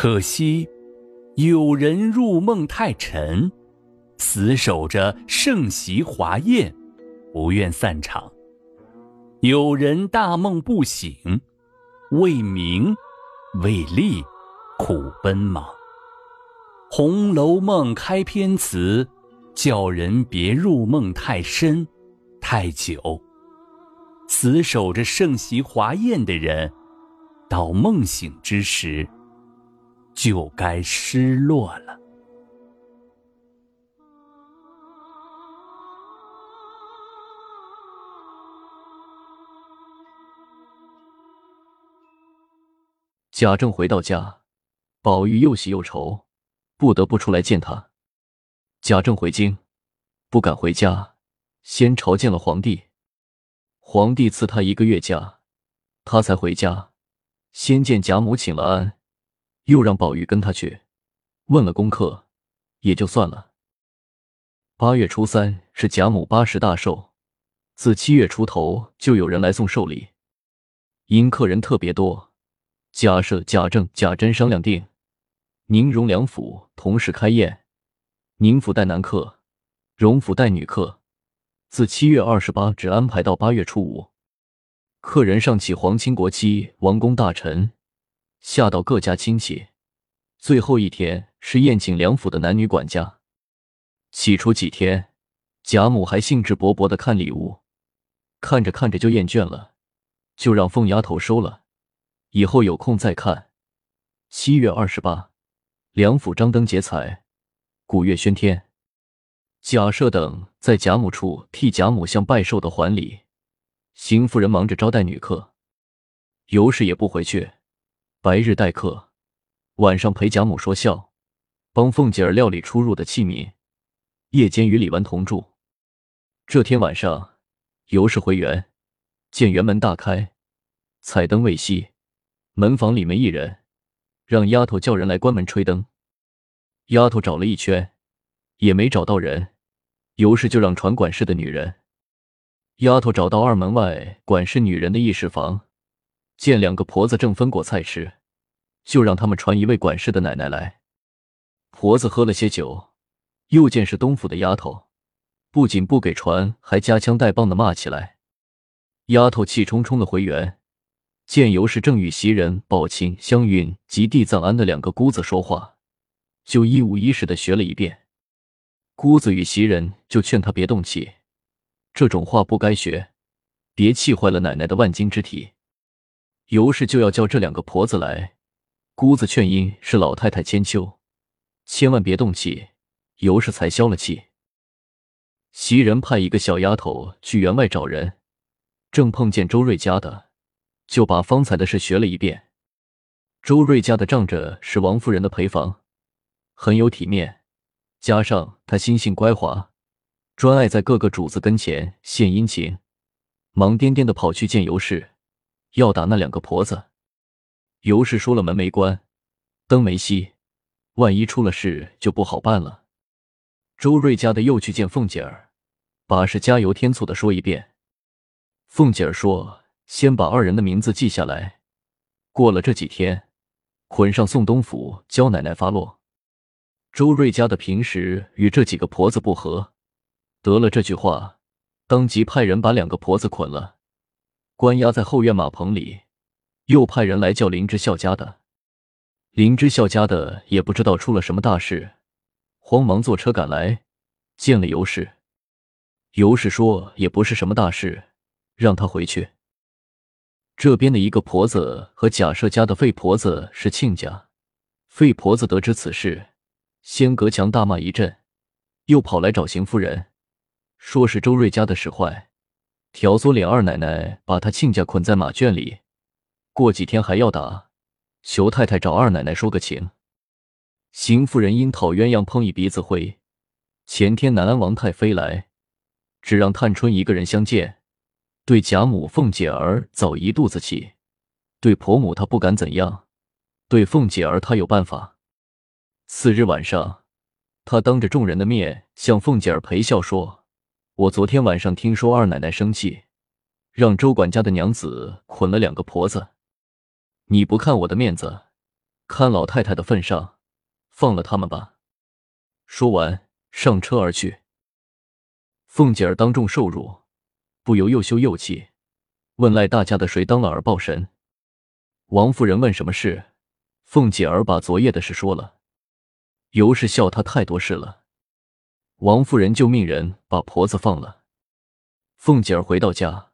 可惜，有人入梦太沉，死守着盛席华宴，不愿散场；有人大梦不醒，为名为利苦奔忙。《红楼梦》开篇词，叫人别入梦太深、太久。死守着盛席华宴的人，到梦醒之时。就该失落了。贾政回到家，宝玉又喜又愁，不得不出来见他。贾政回京，不敢回家，先朝见了皇帝。皇帝赐他一个月假，他才回家，先见贾母请了安。又让宝玉跟他去，问了功课，也就算了。八月初三是贾母八十大寿，自七月初头就有人来送寿礼，因客人特别多，贾赦、贾政、贾珍商量定，宁荣两府同时开宴，宁府带男客，荣府带女客，自七月二十八只安排到八月初五，客人上起皇亲国戚、王公大臣。吓到各家亲戚，最后一天是宴请梁府的男女管家。起初几天，贾母还兴致勃勃的看礼物，看着看着就厌倦了，就让凤丫头收了，以后有空再看。七月二十八，梁府张灯结彩，鼓乐喧天。贾赦等在贾母处替贾母向拜寿的还礼，邢夫人忙着招待女客，尤氏也不回去。白日待客，晚上陪贾母说笑，帮凤姐儿料理出入的器皿，夜间与李纨同住。这天晚上，尤氏回园，见园门大开，彩灯未熄，门房里没一人，让丫头叫人来关门吹灯。丫头找了一圈，也没找到人，尤氏就让传管事的女人。丫头找到二门外管事女人的议事房。见两个婆子正分果菜吃，就让他们传一位管事的奶奶来。婆子喝了些酒，又见是东府的丫头，不仅不给传，还夹枪带棒的骂起来。丫头气冲冲的回园，见尤氏正与袭人、宝琴、湘云及地藏庵的两个姑子说话，就一五一十的学了一遍。姑子与袭人就劝她别动气，这种话不该学，别气坏了奶奶的万金之体。尤氏就要叫这两个婆子来，姑子劝因是老太太千秋，千万别动气，尤氏才消了气。袭人派一个小丫头去园外找人，正碰见周瑞家的，就把方才的事学了一遍。周瑞家的仗着是王夫人的陪房，很有体面，加上他心性乖滑，专爱在各个主子跟前献殷勤，忙颠颠的跑去见尤氏。要打那两个婆子，尤氏说了门没关，灯没熄，万一出了事就不好办了。周瑞家的又去见凤姐儿，把事加油添醋的说一遍。凤姐儿说：“先把二人的名字记下来，过了这几天，捆上宋东府教奶奶发落。”周瑞家的平时与这几个婆子不和，得了这句话，当即派人把两个婆子捆了。关押在后院马棚里，又派人来叫林之孝家的。林之孝家的也不知道出了什么大事，慌忙坐车赶来，见了尤氏。尤氏说也不是什么大事，让他回去。这边的一个婆子和贾赦家的费婆子是亲家，费婆子得知此事，先隔墙大骂一阵，又跑来找邢夫人，说是周瑞家的使坏。挑唆脸二奶奶把他亲家捆在马圈里，过几天还要打，求太太找二奶奶说个情。邢夫人因讨鸳鸯碰一鼻子灰，前天南安王太妃来，只让探春一个人相见，对贾母、凤姐儿早一肚子气，对婆母她不敢怎样，对凤姐儿她有办法。次日晚上，她当着众人的面向凤姐儿陪笑说。我昨天晚上听说二奶奶生气，让周管家的娘子捆了两个婆子。你不看我的面子，看老太太的份上，放了他们吧。说完，上车而去。凤姐儿当众受辱，不由又羞又气，问赖大家的谁当了耳报神。王夫人问什么事，凤姐儿把昨夜的事说了。尤氏笑她太多事了。王夫人就命人把婆子放了。凤姐儿回到家，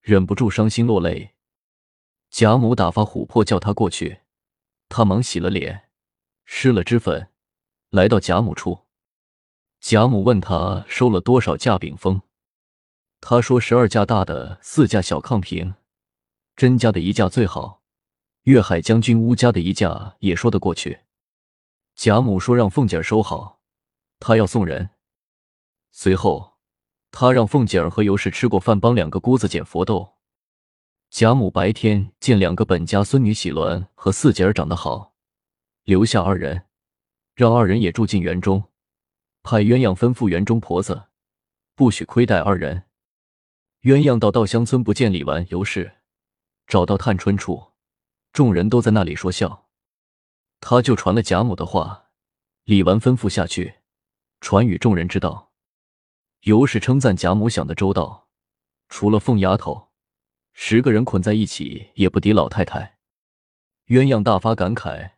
忍不住伤心落泪。贾母打发琥珀叫她过去，她忙洗了脸，施了脂粉，来到贾母处。贾母问他收了多少架饼封，他说十二架大的，四架小炕瓶，甄家的一架最好，粤海将军乌家的一架也说得过去。贾母说让凤姐收好，她要送人。随后，他让凤姐儿和尤氏吃过饭，帮两个姑子捡佛豆。贾母白天见两个本家孙女喜鸾和四姐儿长得好，留下二人，让二人也住进园中。派鸳鸯吩咐园中婆子，不许亏待二人。鸳鸯到稻香村不见李纨、尤氏，找到探春处，众人都在那里说笑。他就传了贾母的话，李纨吩咐下去，传与众人知道。尤氏称赞贾母想的周到，除了凤丫头，十个人捆在一起也不敌老太太。鸳鸯大发感慨，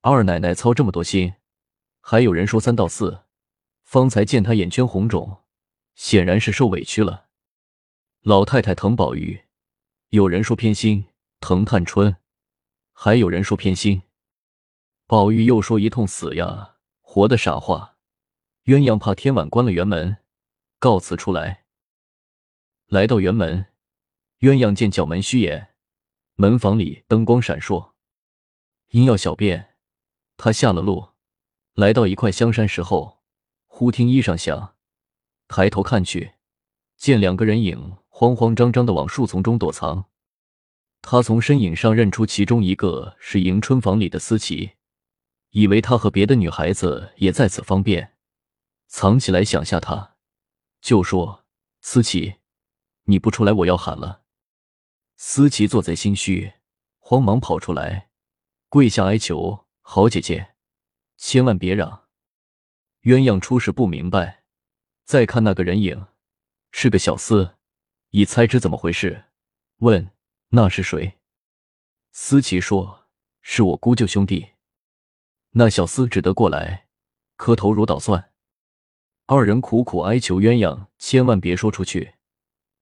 二奶奶操这么多心，还有人说三道四。方才见她眼圈红肿，显然是受委屈了。老太太疼宝玉，有人说偏心疼探春，还有人说偏心。宝玉又说一通死呀活的傻话。鸳鸯怕天晚关了园门，告辞出来。来到园门，鸳鸯见角门虚掩，门房里灯光闪烁，因要小便，他下了路，来到一块香山石后。忽听衣裳响，抬头看去，见两个人影慌慌张张的往树丛中躲藏。他从身影上认出其中一个是迎春房里的思琪，以为他和别的女孩子也在此方便，藏起来想吓他，就说：“思琪，你不出来，我要喊了。”思琪做贼心虚，慌忙跑出来，跪下哀求：“好姐姐，千万别让。”鸳鸯初时不明白，再看那个人影，是个小厮，已猜知怎么回事，问那是谁？思琪说：“是我姑舅兄弟。”那小厮只得过来，磕头如捣蒜。二人苦苦哀求鸳鸯千万别说出去，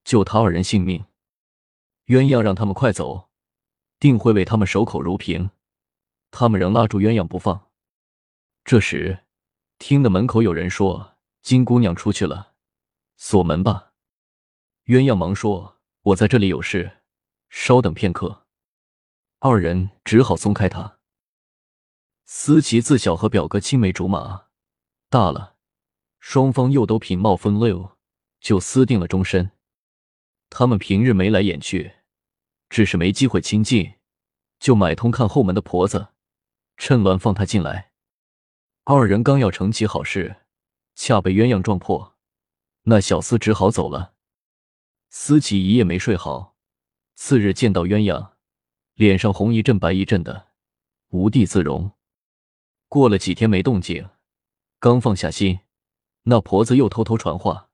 救他二人性命。鸳鸯让他们快走，定会为他们守口如瓶。他们仍拉住鸳鸯不放。这时。听得门口有人说：“金姑娘出去了，锁门吧。”鸳鸯忙说：“我在这里有事，稍等片刻。”二人只好松开他。思琪自小和表哥青梅竹马，大了，双方又都品貌风流，就私定了终身。他们平日眉来眼去，只是没机会亲近，就买通看后门的婆子，趁乱放他进来。二人刚要成起好事，恰被鸳鸯撞破，那小厮只好走了。思琪一夜没睡好，次日见到鸳鸯，脸上红一阵白一阵的，无地自容。过了几天没动静，刚放下心，那婆子又偷偷传话，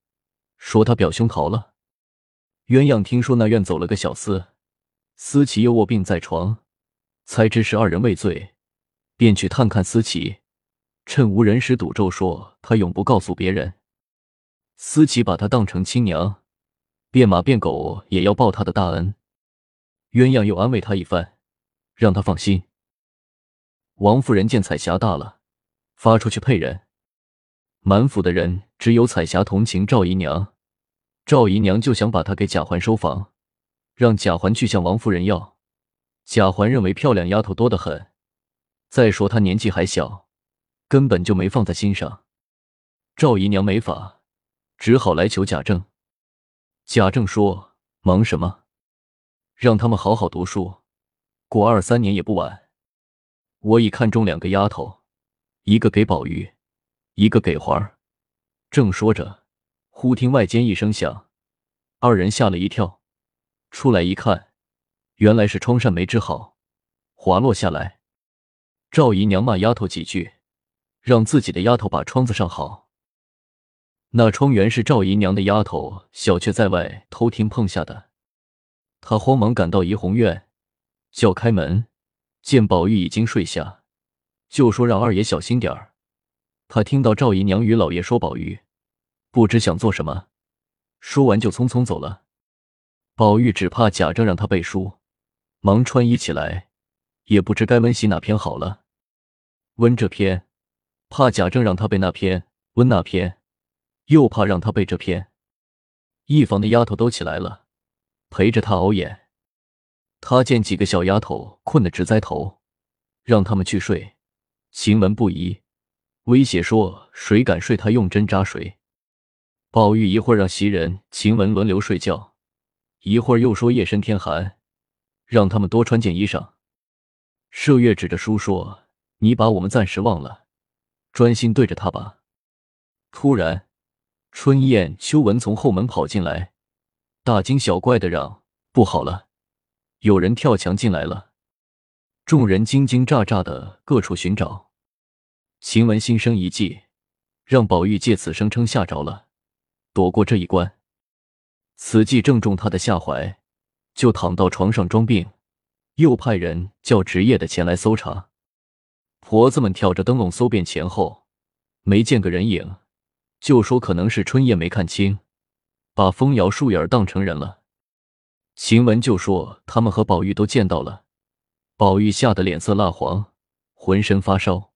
说他表兄逃了。鸳鸯听说那院走了个小厮，思琪又卧病在床，猜知是二人畏罪，便去探看思琪。趁无人时赌咒说他永不告诉别人。思琪把他当成亲娘，变马变狗也要报他的大恩。鸳鸯又安慰他一番，让他放心。王夫人见彩霞大了，发出去配人。满府的人只有彩霞同情赵姨娘，赵姨娘就想把她给贾环收房，让贾环去向王夫人要。贾环认为漂亮丫头多得很，再说她年纪还小。根本就没放在心上，赵姨娘没法，只好来求贾政。贾政说：“忙什么？让他们好好读书，过二三年也不晚。我已看中两个丫头，一个给宝玉，一个给环儿。”正说着，忽听外间一声响，二人吓了一跳，出来一看，原来是窗扇没支好，滑落下来。赵姨娘骂丫头几句，让自己的丫头把窗子上好。那窗原是赵姨娘的丫头小雀在外偷听碰下的，她慌忙赶到怡红院，叫开门，见宝玉已经睡下，就说让二爷小心点儿。他听到赵姨娘与老爷说宝玉，不知想做什么，说完就匆匆走了。宝玉只怕贾政让他背书，忙穿衣起来，也不知该温习哪篇好了。温这篇，怕贾政让他背那篇；温那篇。又怕让他背这篇，一房的丫头都起来了，陪着他熬眼。他见几个小丫头困得直栽头，让他们去睡。晴雯不依，威胁说：“谁敢睡，他用针扎谁。”宝玉一会儿让袭人、晴雯轮流睡觉，一会儿又说夜深天寒，让他们多穿件衣裳。麝月指着书说：“你把我们暂时忘了，专心对着他吧。”突然。春燕、秋纹从后门跑进来，大惊小怪的嚷：“不好了，有人跳墙进来了！”众人惊惊乍乍的各处寻找。晴雯心生一计，让宝玉借此声称吓着了，躲过这一关。此计正中他的下怀，就躺到床上装病，又派人叫值夜的前来搜查。婆子们挑着灯笼搜遍前后，没见个人影。就说可能是春夜没看清，把风摇树影当成人了。晴雯就说他们和宝玉都见到了，宝玉吓得脸色蜡黄，浑身发烧。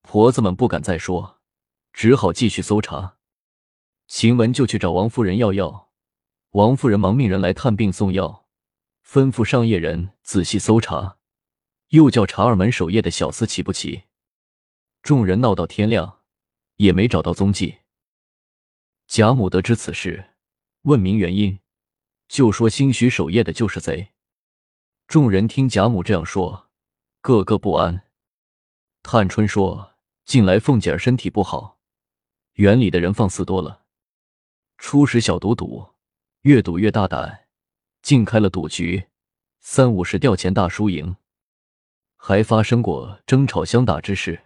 婆子们不敢再说，只好继续搜查。晴雯就去找王夫人要药，王夫人忙命人来探病送药，吩咐上夜人仔细搜查，又叫查二门守夜的小厮齐不齐。众人闹到天亮。也没找到踪迹。贾母得知此事，问明原因，就说兴许守夜的就是贼。众人听贾母这样说，个个不安。探春说：“近来凤姐儿身体不好，园里的人放肆多了。初时小赌赌，越赌越大胆，竟开了赌局，三五十吊钱大输赢，还发生过争吵相打之事。”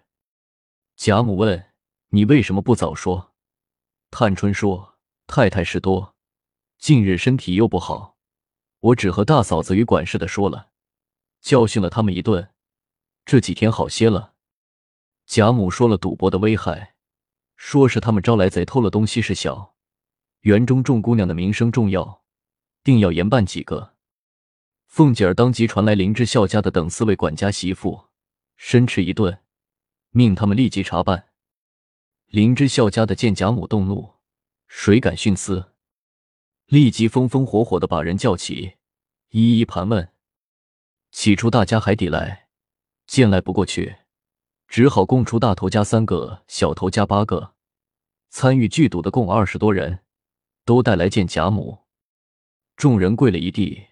贾母问。你为什么不早说？探春说：“太太事多，近日身体又不好，我只和大嫂子与管事的说了，教训了他们一顿，这几天好些了。”贾母说了赌博的危害，说是他们招来贼偷了东西是小，园中众姑娘的名声重要，定要严办几个。凤姐儿当即传来林之孝家的等四位管家媳妇，申斥一顿，命他们立即查办。林之孝家的见贾母动怒，谁敢徇私？立即风风火火的把人叫起，一一盘问。起初大家还抵赖，见赖不过去，只好供出大头家三个，小头家八个，参与剧赌的共二十多人，都带来见贾母。众人跪了一地，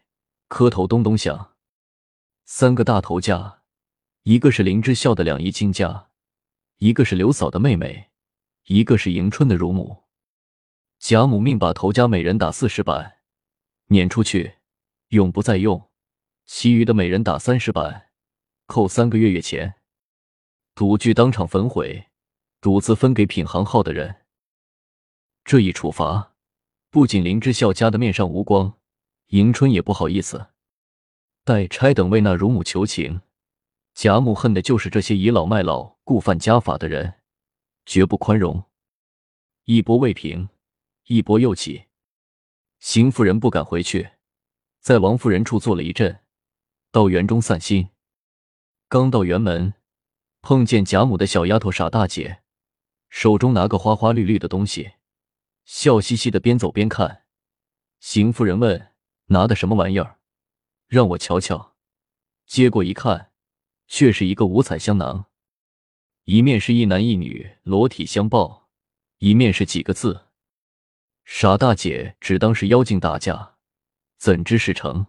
磕头咚咚响。三个大头家，一个是林之孝的两姨亲家，一个是刘嫂的妹妹。一个是迎春的乳母，贾母命把头家每人打四十板，撵出去，永不再用；其余的每人打三十板，扣三个月月钱。赌具当场焚毁，赌资分给品行好的人。这一处罚，不仅林之孝家的面上无光，迎春也不好意思。待差等为那乳母求情，贾母恨的就是这些倚老卖老、故犯家法的人。绝不宽容。一波未平，一波又起。邢夫人不敢回去，在王夫人处坐了一阵，到园中散心。刚到园门，碰见贾母的小丫头傻大姐，手中拿个花花绿绿的东西，笑嘻嘻的边走边看。邢夫人问：“拿的什么玩意儿？让我瞧瞧。”接过一看，却是一个五彩香囊。一面是一男一女裸体相抱，一面是几个字。傻大姐只当是妖精打架，怎知是成？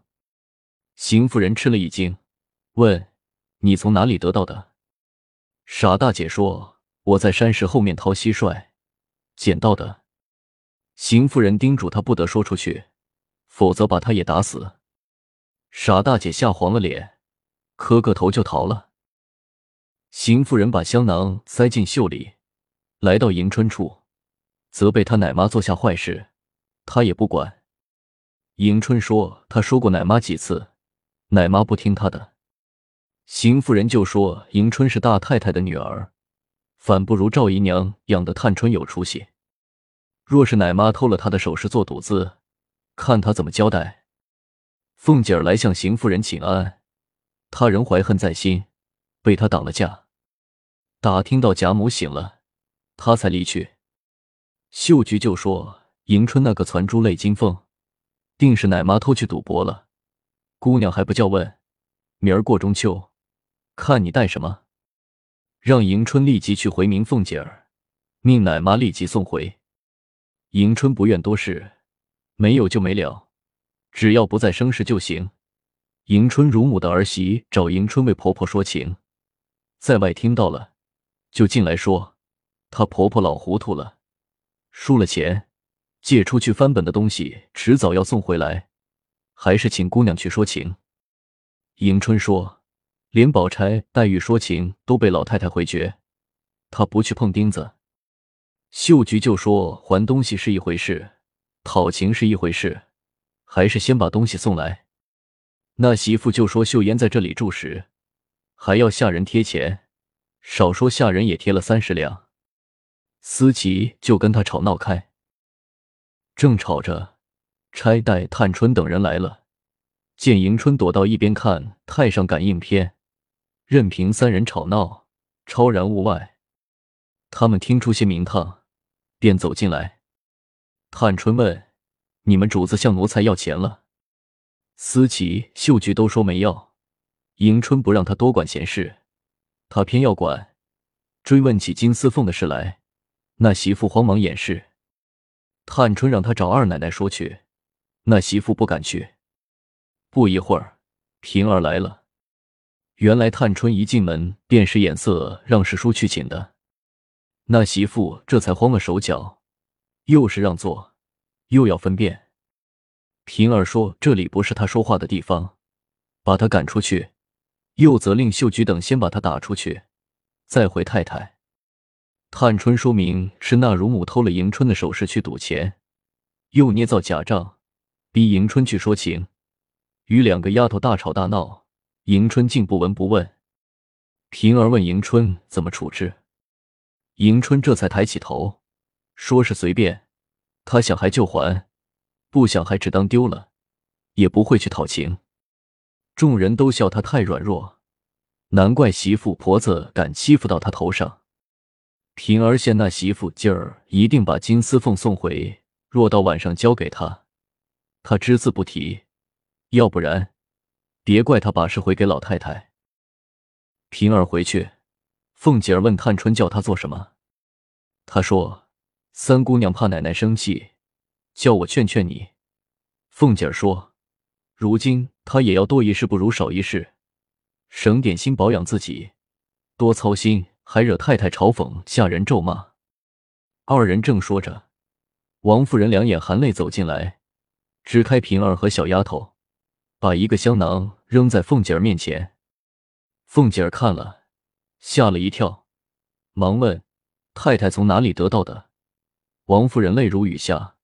邢夫人吃了一惊，问：“你从哪里得到的？”傻大姐说：“我在山石后面掏蟋蟀，捡到的。”邢夫人叮嘱她不得说出去，否则把她也打死。傻大姐吓黄了脸，磕个头就逃了。邢夫人把香囊塞进袖里，来到迎春处，责备他奶妈做下坏事，他也不管。迎春说：“他说过奶妈几次，奶妈不听他的。”邢夫人就说：“迎春是大太太的女儿，反不如赵姨娘养的探春有出息。若是奶妈偷了她的首饰做赌资，看她怎么交代。”凤姐儿来向邢夫人请安，她仍怀恨在心，被她挡了架。打听到贾母醒了，她才离去。秀菊就说：“迎春那个攒珠泪金凤，定是奶妈偷去赌博了。姑娘还不叫问，明儿过中秋。”看你带什么，让迎春立即去回明凤姐儿，命奶妈立即送回。迎春不愿多事，没有就没了，只要不再生事就行。迎春乳母的儿媳找迎春为婆婆说情，在外听到了，就进来说，她婆婆老糊涂了，输了钱，借出去翻本的东西迟早要送回来，还是请姑娘去说情。迎春说。连宝钗、黛玉说情都被老太太回绝，她不去碰钉子。秀菊就说：“还东西是一回事，讨情是一回事，还是先把东西送来。”那媳妇就说：“秀妍在这里住时，还要下人贴钱，少说下人也贴了三十两。”思琪就跟他吵闹开，正吵着，钗、黛、探春等人来了，见迎春躲到一边看《太上感应篇》。任凭三人吵闹，超然物外。他们听出些名堂，便走进来。探春问：“你们主子向奴才要钱了？”思琪、秀菊都说没要。迎春不让他多管闲事，他偏要管，追问起金丝凤的事来。那媳妇慌忙掩饰。探春让他找二奶奶说去，那媳妇不敢去。不一会儿，平儿来了。原来探春一进门便使眼色让世叔去请的，那媳妇这才慌了手脚，又是让座，又要分辨。平儿说：“这里不是他说话的地方，把他赶出去。”又责令秀菊等先把他打出去，再回太太。探春说明是那乳母偷了迎春的首饰去赌钱，又捏造假账，逼迎春去说情，与两个丫头大吵大闹。迎春竟不闻不问，平儿问迎春怎么处置，迎春这才抬起头，说是随便，他想还就还，不想还只当丢了，也不会去讨情。众人都笑他太软弱，难怪媳妇婆子敢欺负到他头上。平儿见那媳妇今儿一定把金丝凤送回，若到晚上交给他，他只字不提，要不然。别怪他把事回给老太太。平儿回去，凤姐儿问探春叫她做什么，她说：“三姑娘怕奶奶生气，叫我劝劝你。”凤姐儿说：“如今她也要多一事不如少一事，省点心保养自己，多操心还惹太太嘲讽，下人咒骂。”二人正说着，王夫人两眼含泪走进来，支开平儿和小丫头。把一个香囊扔在凤姐儿面前，凤姐儿看了，吓了一跳，忙问：“太太从哪里得到的？”王夫人泪如雨下，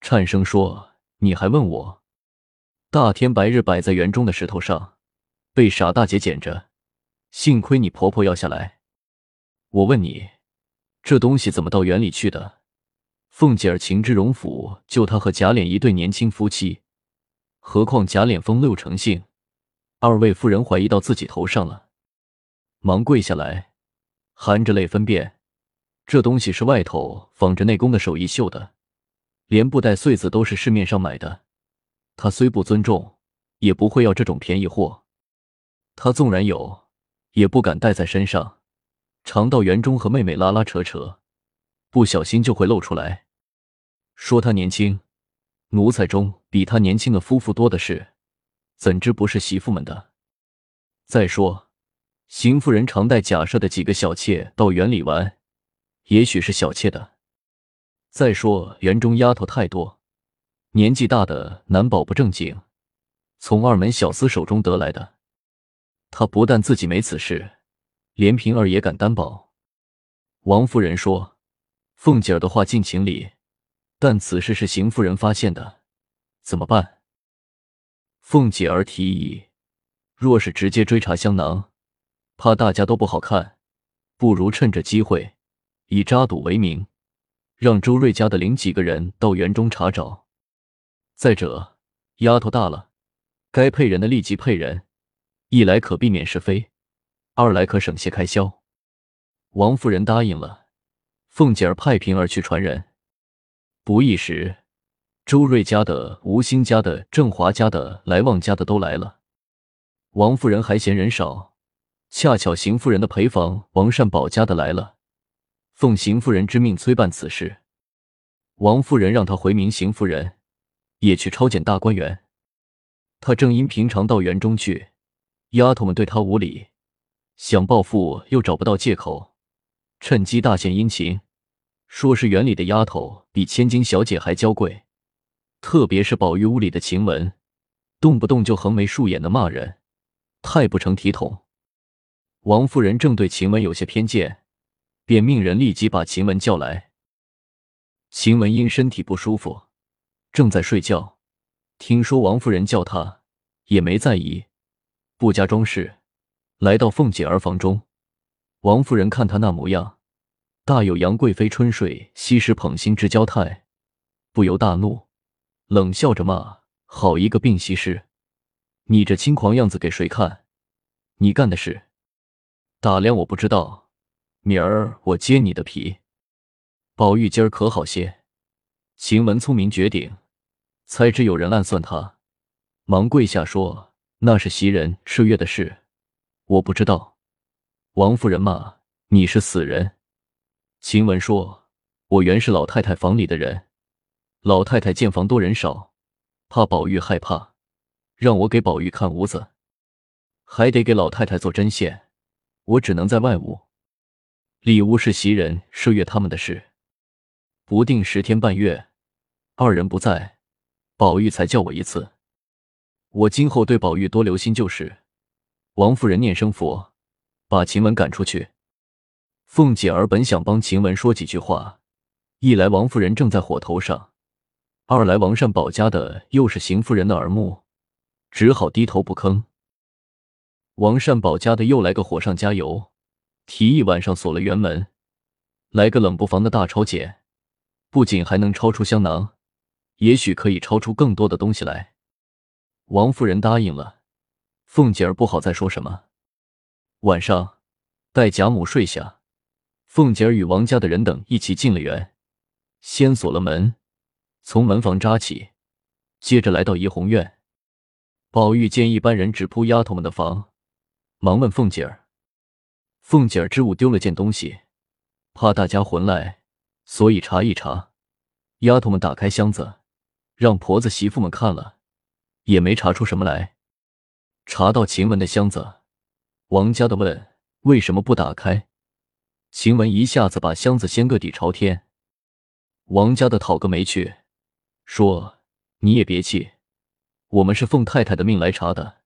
颤声说：“你还问我？大天白日摆在园中的石头上，被傻大姐捡着，幸亏你婆婆要下来。我问你，这东西怎么到园里去的？”凤姐儿情知荣府就她和贾琏一对年轻夫妻。何况贾琏风六成性，二位夫人怀疑到自己头上了，忙跪下来，含着泪分辨：这东西是外头仿着内宫的手艺绣的，连布袋穗子都是市面上买的。他虽不尊重，也不会要这种便宜货。他纵然有，也不敢带在身上，常到园中和妹妹拉拉扯扯，不小心就会露出来。说他年轻。奴才中比他年轻的夫妇多的是，怎知不是媳妇们的？再说，邢夫人常带贾赦的几个小妾到园里玩，也许是小妾的。再说园中丫头太多，年纪大的难保不正经，从二门小厮手中得来的。他不但自己没此事，连平儿也敢担保。王夫人说：“凤姐儿的话尽情理，但此事是邢夫人发现的，怎么办？”凤姐儿提议：“若是直接追查香囊，怕大家都不好看，不如趁着机会，以扎赌为名，让周瑞家的领几个人到园中查找。再者，丫头大了，该配人的立即配人，一来可避免是非，二来可省些开销。”王夫人答应了，凤姐儿派平儿去传人。不一时，周瑞家的、吴兴家的、郑华家的、来旺家的都来了。王夫人还嫌人少，恰巧邢夫人的陪房王善保家的来了，奉邢夫人之命催办此事。王夫人让他回明邢夫人，也去抄检大观园。他正因平常到园中去，丫头们对他无礼，想报复又找不到借口。趁机大献殷勤，说是园里的丫头比千金小姐还娇贵，特别是宝玉屋里的晴雯，动不动就横眉竖眼的骂人，太不成体统。王夫人正对晴雯有些偏见，便命人立即把晴雯叫来。晴雯因身体不舒服，正在睡觉，听说王夫人叫她，也没在意，不加装饰，来到凤姐儿房中。王夫人看他那模样，大有杨贵妃春睡昔时捧心之娇态，不由大怒，冷笑着骂：“好一个病西施！你这轻狂样子给谁看？你干的事，打量我不知道，明儿我揭你的皮。”宝玉今儿可好些？晴雯聪明绝顶，猜知有人暗算他，忙跪下说：“那是袭人、麝月的事，我不知道。”王夫人骂：“你是死人！”晴雯说：“我原是老太太房里的人，老太太见房多人少，怕宝玉害怕，让我给宝玉看屋子，还得给老太太做针线，我只能在外屋。里屋是袭人、麝月他们的事，不定十天半月，二人不在，宝玉才叫我一次。我今后对宝玉多留心就是。”王夫人念声佛。把晴雯赶出去。凤姐儿本想帮晴雯说几句话，一来王夫人正在火头上，二来王善保家的又是邢夫人的耳目，只好低头不吭。王善保家的又来个火上加油，提议晚上锁了园门，来个冷不防的大抄检，不仅还能抄出香囊，也许可以抄出更多的东西来。王夫人答应了，凤姐儿不好再说什么。晚上，待贾母睡下，凤姐儿与王家的人等一起进了园，先锁了门，从门房扎起，接着来到怡红院。宝玉见一般人只扑丫头们的房，忙问凤姐儿：“凤姐儿知误丢了件东西，怕大家混来，所以查一查。丫头们打开箱子，让婆子媳妇们看了，也没查出什么来。查到晴雯的箱子。”王家的问：“为什么不打开？”晴雯一下子把箱子掀个底朝天。王家的讨个没趣，说：“你也别气，我们是奉太太的命来查的。”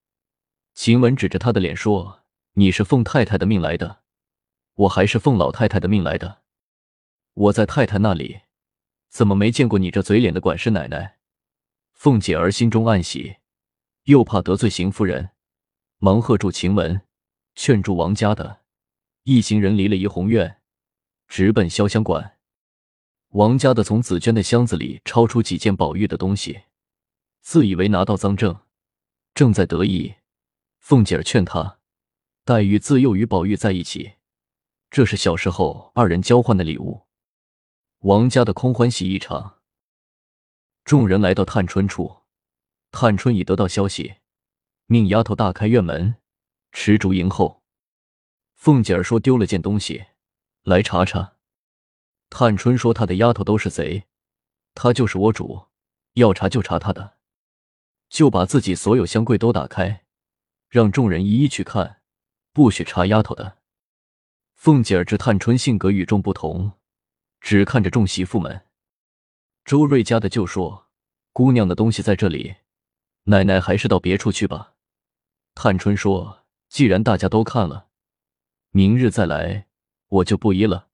晴雯指着他的脸说：“你是奉太太的命来的，我还是奉老太太的命来的。我在太太那里，怎么没见过你这嘴脸的管事奶奶？”凤姐儿心中暗喜，又怕得罪邢夫人，忙喝住晴雯。劝住王家的一行人离了怡红院，直奔潇湘馆。王家的从紫娟的箱子里抄出几件宝玉的东西，自以为拿到赃证，正在得意。凤姐儿劝他，黛玉自幼与宝玉在一起，这是小时候二人交换的礼物。王家的空欢喜一场。众人来到探春处，探春已得到消息，命丫头大开院门。持烛迎候，凤姐儿说丢了件东西，来查查。探春说她的丫头都是贼，她就是窝主，要查就查她的，就把自己所有箱柜都打开，让众人一一去看，不许查丫头的。凤姐儿知探春性格与众不同，只看着众媳妇们。周瑞家的就说：“姑娘的东西在这里，奶奶还是到别处去吧。”探春说。既然大家都看了，明日再来，我就不依了。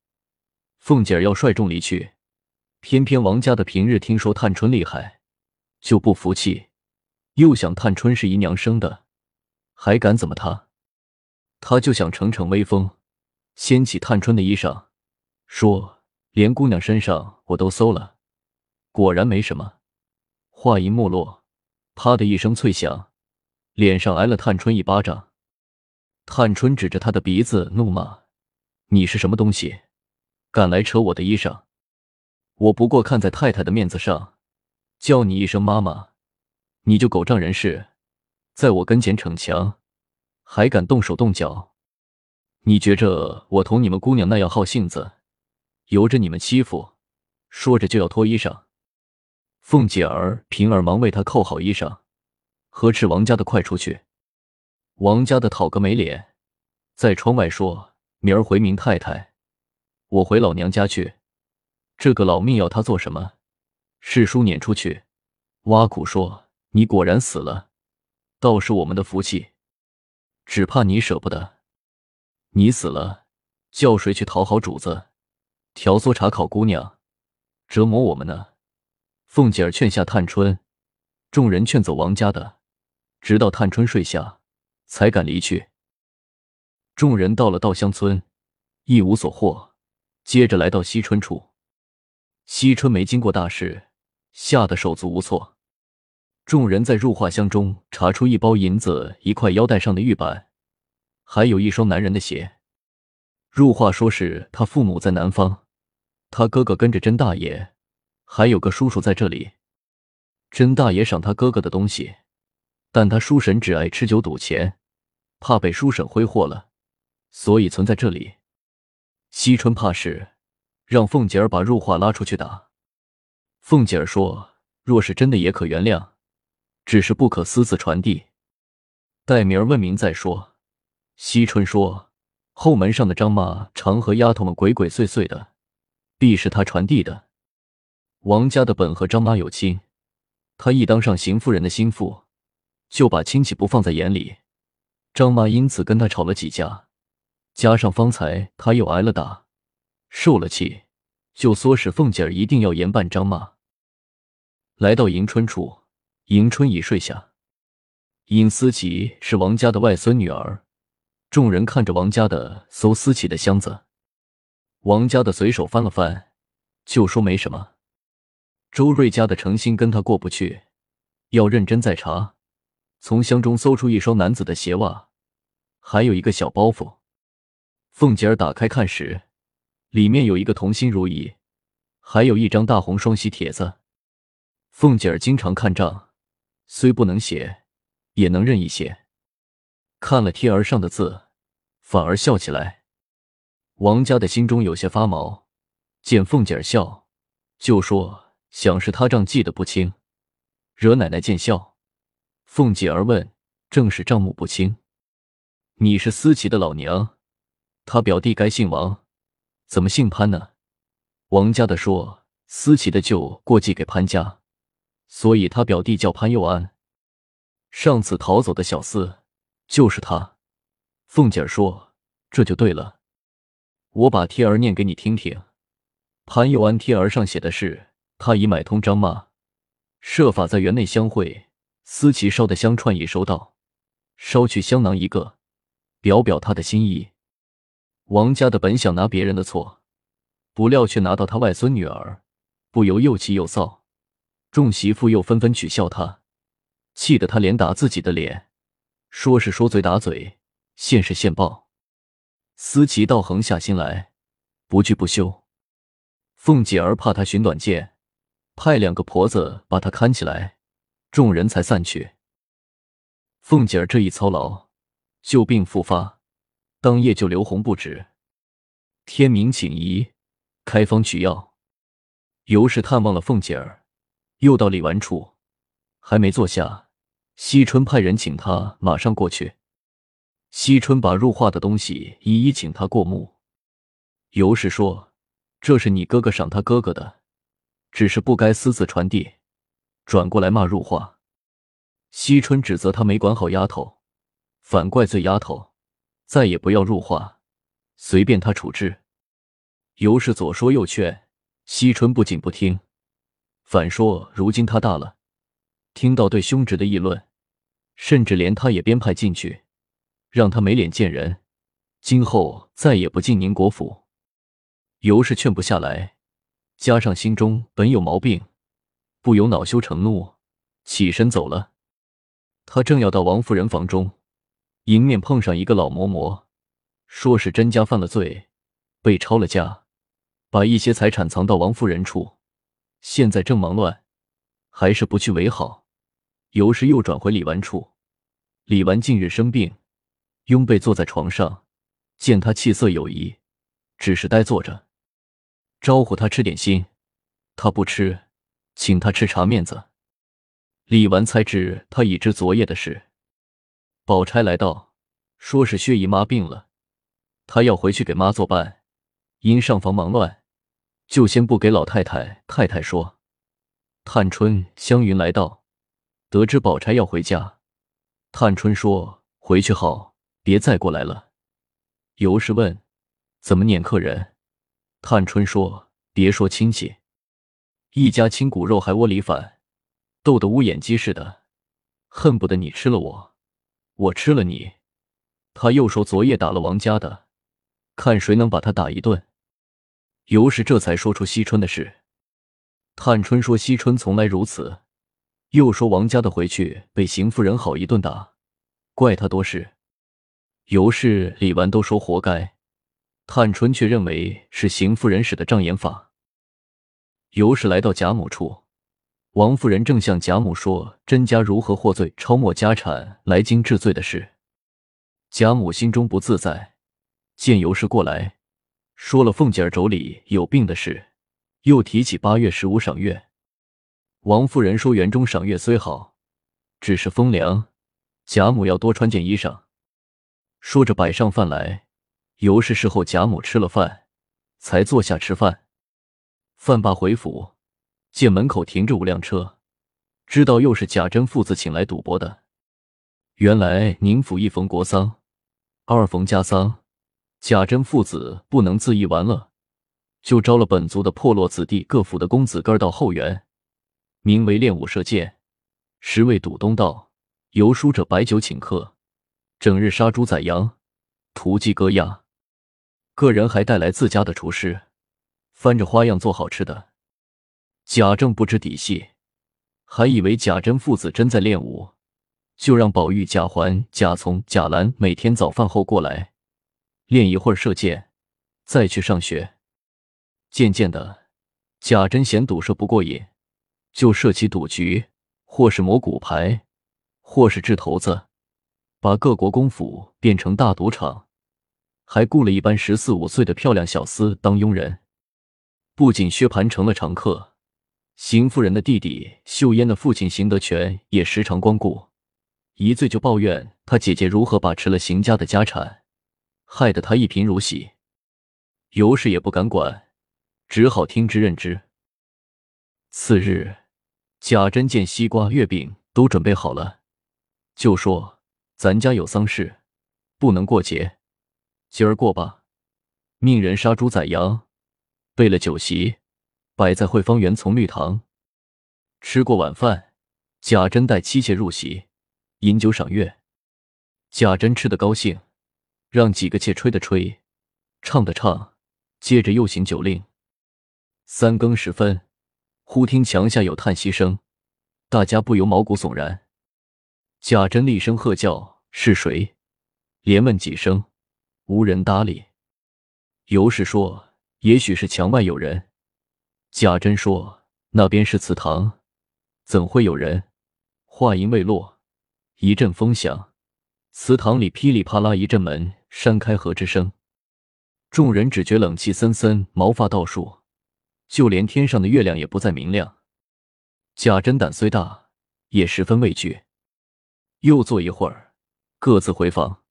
凤姐儿要率众离去，偏偏王家的平日听说探春厉害，就不服气，又想探春是姨娘生的，还敢怎么她？他就想逞逞威风，掀起探春的衣裳，说：“连姑娘身上我都搜了，果然没什么。”话音没落，啪的一声脆响，脸上挨了探春一巴掌。探春指着他的鼻子怒骂：“你是什么东西，敢来扯我的衣裳？我不过看在太太的面子上，叫你一声妈妈，你就狗仗人势，在我跟前逞强。”还敢动手动脚？你觉着我同你们姑娘那样好性子，由着你们欺负？说着就要脱衣裳。凤姐儿、平儿忙为他扣好衣裳，呵斥王家的快出去。王家的讨个没脸，在窗外说：“明儿回明太太，我回老娘家去。这个老命要他做什么？”世叔撵出去，挖苦说：“你果然死了，倒是我们的福气。”只怕你舍不得，你死了，叫谁去讨好主子，调唆查考姑娘，折磨我们呢？凤姐儿劝下探春，众人劝走王家的，直到探春睡下，才敢离去。众人到了稻香村，一无所获，接着来到惜春处。惜春没经过大事，吓得手足无措。众人在入画箱中查出一包银子、一块腰带上的玉板，还有一双男人的鞋。入画说是他父母在南方，他哥哥跟着甄大爷，还有个叔叔在这里。甄大爷赏他哥哥的东西，但他叔婶只爱吃酒赌钱，怕被叔婶挥霍了，所以存在这里。惜春怕事，让凤姐儿把入画拉出去打。凤姐儿说：“若是真的，也可原谅。”只是不可私自传递，待明儿问明再说。惜春说：“后门上的张妈常和丫头们鬼鬼祟祟的，必是她传递的。王家的本和张妈有亲，她一当上邢夫人的心腹，就把亲戚不放在眼里。张妈因此跟他吵了几架，加上方才他又挨了打，受了气，就唆使凤姐儿一定要严办张妈。来到迎春处。”迎春已睡下，尹思琪是王家的外孙女儿。众人看着王家的搜思琪的箱子，王家的随手翻了翻，就说没什么。周瑞家的诚心跟他过不去，要认真再查。从箱中搜出一双男子的鞋袜，还有一个小包袱。凤姐儿打开看时，里面有一个同心如意，还有一张大红双喜帖子。凤姐儿经常看账。虽不能写，也能认一些。看了贴儿上的字，反而笑起来。王家的心中有些发毛，见凤姐儿笑，就说：“想是他账记得不清，惹奶奶见笑。”凤姐儿问：“正是账目不清？你是思琪的老娘，他表弟该姓王，怎么姓潘呢？”王家的说：“思琪的舅过继给潘家。”所以他表弟叫潘佑安，上次逃走的小厮就是他。凤姐儿说：“这就对了，我把贴儿念给你听听。潘佑安贴儿上写的是，他已买通张妈，设法在园内相会。思琪烧的香串已收到，捎去香囊一个，表表他的心意。王家的本想拿别人的错，不料却拿到他外孙女儿，不由又气又臊。”众媳妇又纷纷取笑他，气得他连打自己的脸，说是说嘴打嘴，现是现报。思琪倒横下心来，不惧不休。凤姐儿怕他寻短见，派两个婆子把他看起来，众人才散去。凤姐儿这一操劳，旧病复发，当夜就流红不止。天明请医，开方取药，尤氏探望了凤姐儿。又到李纨处，还没坐下，惜春派人请他马上过去。惜春把入画的东西一一请他过目。尤氏说：“这是你哥哥赏他哥哥的，只是不该私自传递。”转过来骂入画。惜春指责他没管好丫头，反怪罪丫头，再也不要入画，随便他处置。尤氏左说右劝，惜春不仅不听，反说如今他大了，听到对兄侄的议论，甚至连他也编派进去，让他没脸见人，今后再也不进宁国府。尤氏劝不下来，加上心中本有毛病，不由恼羞成怒，起身走了。他正要到王夫人房中，迎面碰上一个老嬷嬷，说是甄家犯了罪，被抄了家，把一些财产藏到王夫人处，现在正忙乱，还是不去为好。尤氏又转回李纨处，李纨近日生病，拥被坐在床上，见他气色有异，只是呆坐着，招呼他吃点心，他不吃，请他吃茶面子。李纨才知他已知昨夜的事。宝钗来到，说是薛姨妈病了，她要回去给妈作伴，因上房忙乱，就先不给老太太、太太说。探春、湘云来到，得知宝钗要回家，探春说：“回去好，别再过来了。”尤氏问：“怎么撵客人？”探春说：“别说亲戚，一家亲骨肉还窝里反。”斗得乌眼鸡似的，恨不得你吃了我，我吃了你。他又说昨夜打了王家的，看谁能把他打一顿。尤氏这才说出惜春的事。探春说惜春从来如此，又说王家的回去被邢夫人好一顿打，怪他多事。尤氏、李纨都说活该，探春却认为是邢夫人使的障眼法。尤氏来到贾母处。王夫人正向贾母说甄家如何获罪、抄没家产来京治罪的事，贾母心中不自在，见尤氏过来，说了凤姐儿妯娌有病的事，又提起八月十五赏月。王夫人说园中赏月虽好，只是风凉，贾母要多穿件衣裳。说着摆上饭来，尤氏事后贾母吃了饭，才坐下吃饭。饭罢回府。见门口停着五辆车，知道又是贾珍父子请来赌博的。原来宁府一逢国丧，二逢家丧，贾珍父子不能自意玩乐，就招了本族的破落子弟各府的公子哥到后园，名为练武射箭。十位赌东道，游输者摆酒请客，整日杀猪宰羊，屠鸡割鸭。个人还带来自家的厨师，翻着花样做好吃的。贾政不知底细，还以为贾珍父子真在练武，就让宝玉、贾环、贾从、贾兰每天早饭后过来练一会儿射箭，再去上学。渐渐的，贾珍嫌赌射不过瘾，就设起赌局，或是磨骨牌，或是掷骰子，把各国公府变成大赌场，还雇了一班十四五岁的漂亮小厮当佣人。不仅薛蟠成了常客。邢夫人的弟弟秀烟的父亲邢德全也时常光顾，一醉就抱怨他姐姐如何把持了邢家的家产，害得他一贫如洗。尤氏也不敢管，只好听之任之。次日，贾珍见西瓜、月饼都准备好了，就说：“咱家有丧事，不能过节，今儿过吧。”命人杀猪宰羊，备了酒席。摆在惠芳园从绿堂，吃过晚饭，贾珍带妻妾入席，饮酒赏月。贾珍吃得高兴，让几个妾吹的吹，唱的唱，接着又行酒令。三更时分，忽听墙下有叹息声，大家不由毛骨悚然。贾珍厉声喝叫：“是谁？”连问几声，无人搭理。尤氏说：“也许是墙外有人。”贾珍说：“那边是祠堂，怎会有人？”话音未落，一阵风响，祠堂里噼里啪啦一阵门山开合之声。众人只觉冷气森森，毛发倒竖，就连天上的月亮也不再明亮。贾珍胆虽大，也十分畏惧。又坐一会儿，各自回房。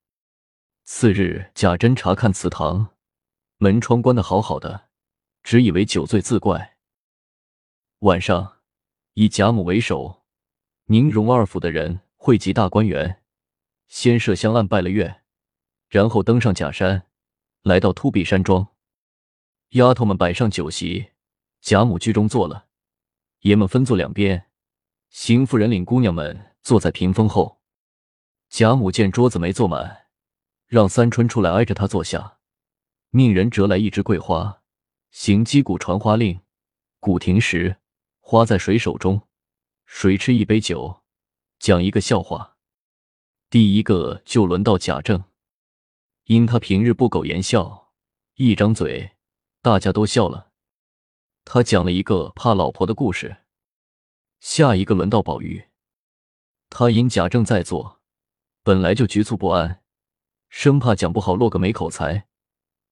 次日，贾珍查看祠堂，门窗关得好好的。只以为酒醉自怪。晚上，以贾母为首，宁荣二府的人汇集大观园，先设香案拜了月，然后登上假山，来到秃壁山庄，丫头们摆上酒席，贾母居中坐了，爷们分坐两边，邢夫人领姑娘们坐在屏风后。贾母见桌子没坐满，让三春出来挨着她坐下，命人折来一枝桂花，行击鼓传花令，鼓停时，花在谁手中，谁吃一杯酒，讲一个笑话。第一个就轮到贾政。因他平日不苟言笑，一张嘴，大家都笑了。他讲了一个怕老婆的故事。下一个轮到宝玉，他因贾政在座，本来就局促不安，生怕讲不好落个没口才，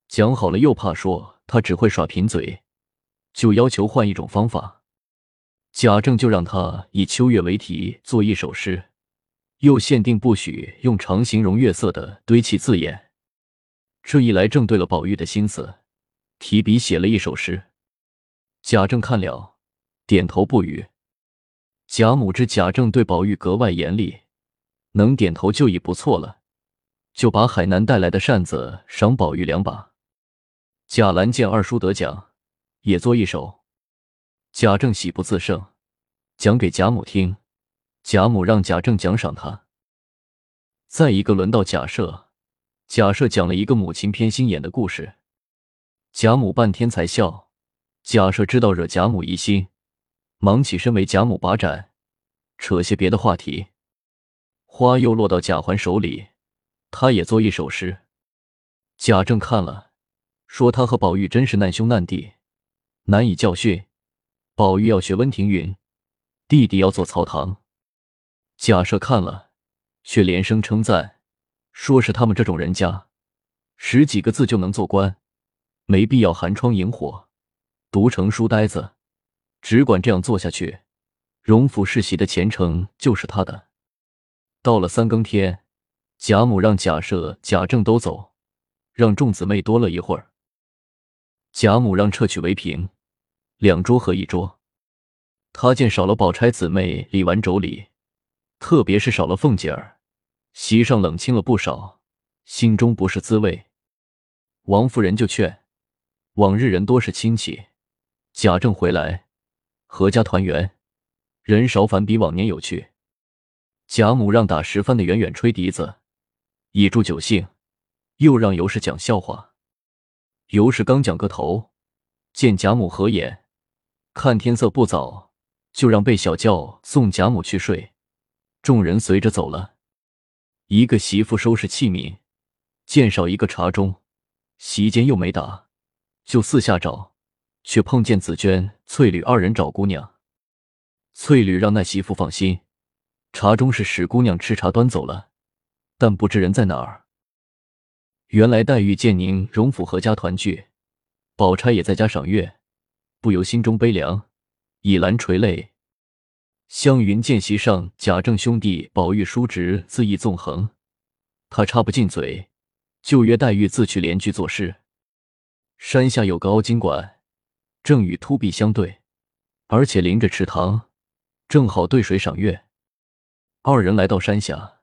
讲好了又怕说他只会耍贫嘴，就要求换一种方法。贾政就让他以秋月为题做一首诗，又限定不许用常形容月色的堆砌字眼。这一来正对了宝玉的心思，提笔写了一首诗。贾政看了，点头不语。贾母知贾政对宝玉格外严厉，能点头就已不错了，就把海南带来的扇子赏宝玉两把。贾兰见二叔得奖，也作一首。贾政喜不自胜，讲给贾母听。贾母让贾政奖赏他。再一个轮到贾赦。贾赦讲了一个母亲偏心眼的故事，贾母半天才笑。贾赦知道惹贾母疑心，忙起身为贾母把盏，扯些别的话题。花又落到贾环手里，他也做一首诗。贾政看了，说他和宝玉真是难兄难弟，难以教训。宝玉要学温庭筠，弟弟要做曹唐。贾赦看了，却连声称赞。说是他们这种人家，十几个字就能做官，没必要寒窗萤火，读成书呆子，只管这样做下去，荣府世袭的前程就是他的。到了三更天，贾母让贾赦、贾政都走，让众姊妹多乐一会儿。贾母让撤去围屏，两桌合一桌。他见少了宝钗姊妹理完妯娌，特别是少了凤姐儿。席上冷清了不少，心中不是滋味。王夫人就劝：往日人多是亲戚，贾政回来，阖家团圆，人少反比往年有趣。贾母让打十番的远远吹笛子，以助酒兴，又让尤氏讲笑话。尤氏刚讲个头，见贾母合眼，看天色不早，就让贝小轿送贾母去睡。众人随着走了。一个媳妇收拾器皿，见少一个茶盅，席间又没打，就四下找，却碰见紫娟、翠缕二人找姑娘。翠缕让那媳妇放心，茶盅是史姑娘吃茶端走了，但不知人在哪儿。原来黛玉见宁荣府阖家团聚，宝钗也在家赏月，不由心中悲凉，倚栏垂泪。湘云见席上贾政兄弟宝玉叔侄恣意纵横，他插不进嘴，就约黛玉自去联句作诗。山下有个凹晶馆，正与秃壁相对，而且临着池塘，正好对水赏月。二人来到山下，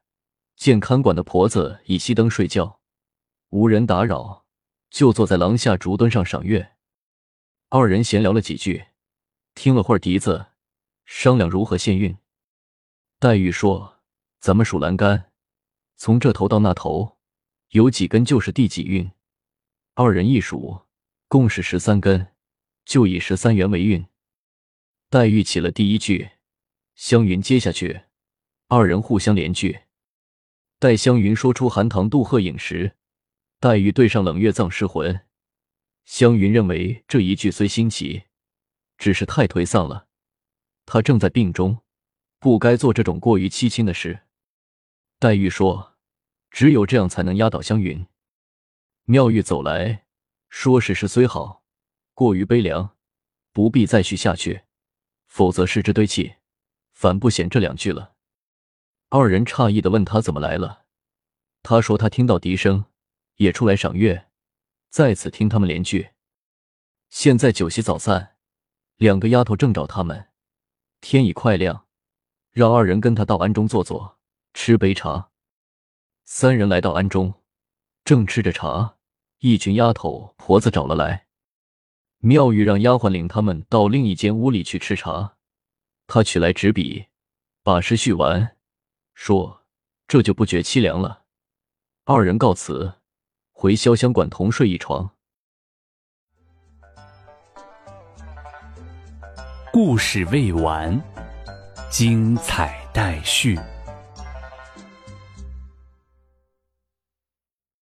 见看管的婆子已熄灯睡觉，无人打扰，就坐在廊下竹墩上赏月。二人闲聊了几句，听了会儿笛子。商量如何献韵。黛玉说：“咱们数栏杆，从这头到那头，有几根就是第几韵。二人一数，共是十三根，就以十三元为韵。”黛玉起了第一句，湘云接下去，二人互相连句。待湘云说出“寒塘渡鹤影”时，黛玉对上“冷月葬尸魂”。湘云认为这一句虽新奇，只是太颓丧了。他正在病中，不该做这种过于凄清的事。黛玉说：“只有这样才能压倒湘云。”妙玉走来说：“事实虽好，过于悲凉，不必再续下去，否则失之堆砌，反不显这两句了。”二人诧异的问他怎么来了。他说：“他听到笛声，也出来赏月，在此听他们连句。现在酒席早散，两个丫头正找他们。”天已快亮，让二人跟他到庵中坐坐，吃杯茶。三人来到庵中，正吃着茶，一群丫头婆子找了来。妙玉让丫鬟领他们到另一间屋里去吃茶，他取来纸笔，把诗续完，说：“这就不觉凄凉了。”二人告辞，回潇湘馆同睡一床。故事未完，精彩待续。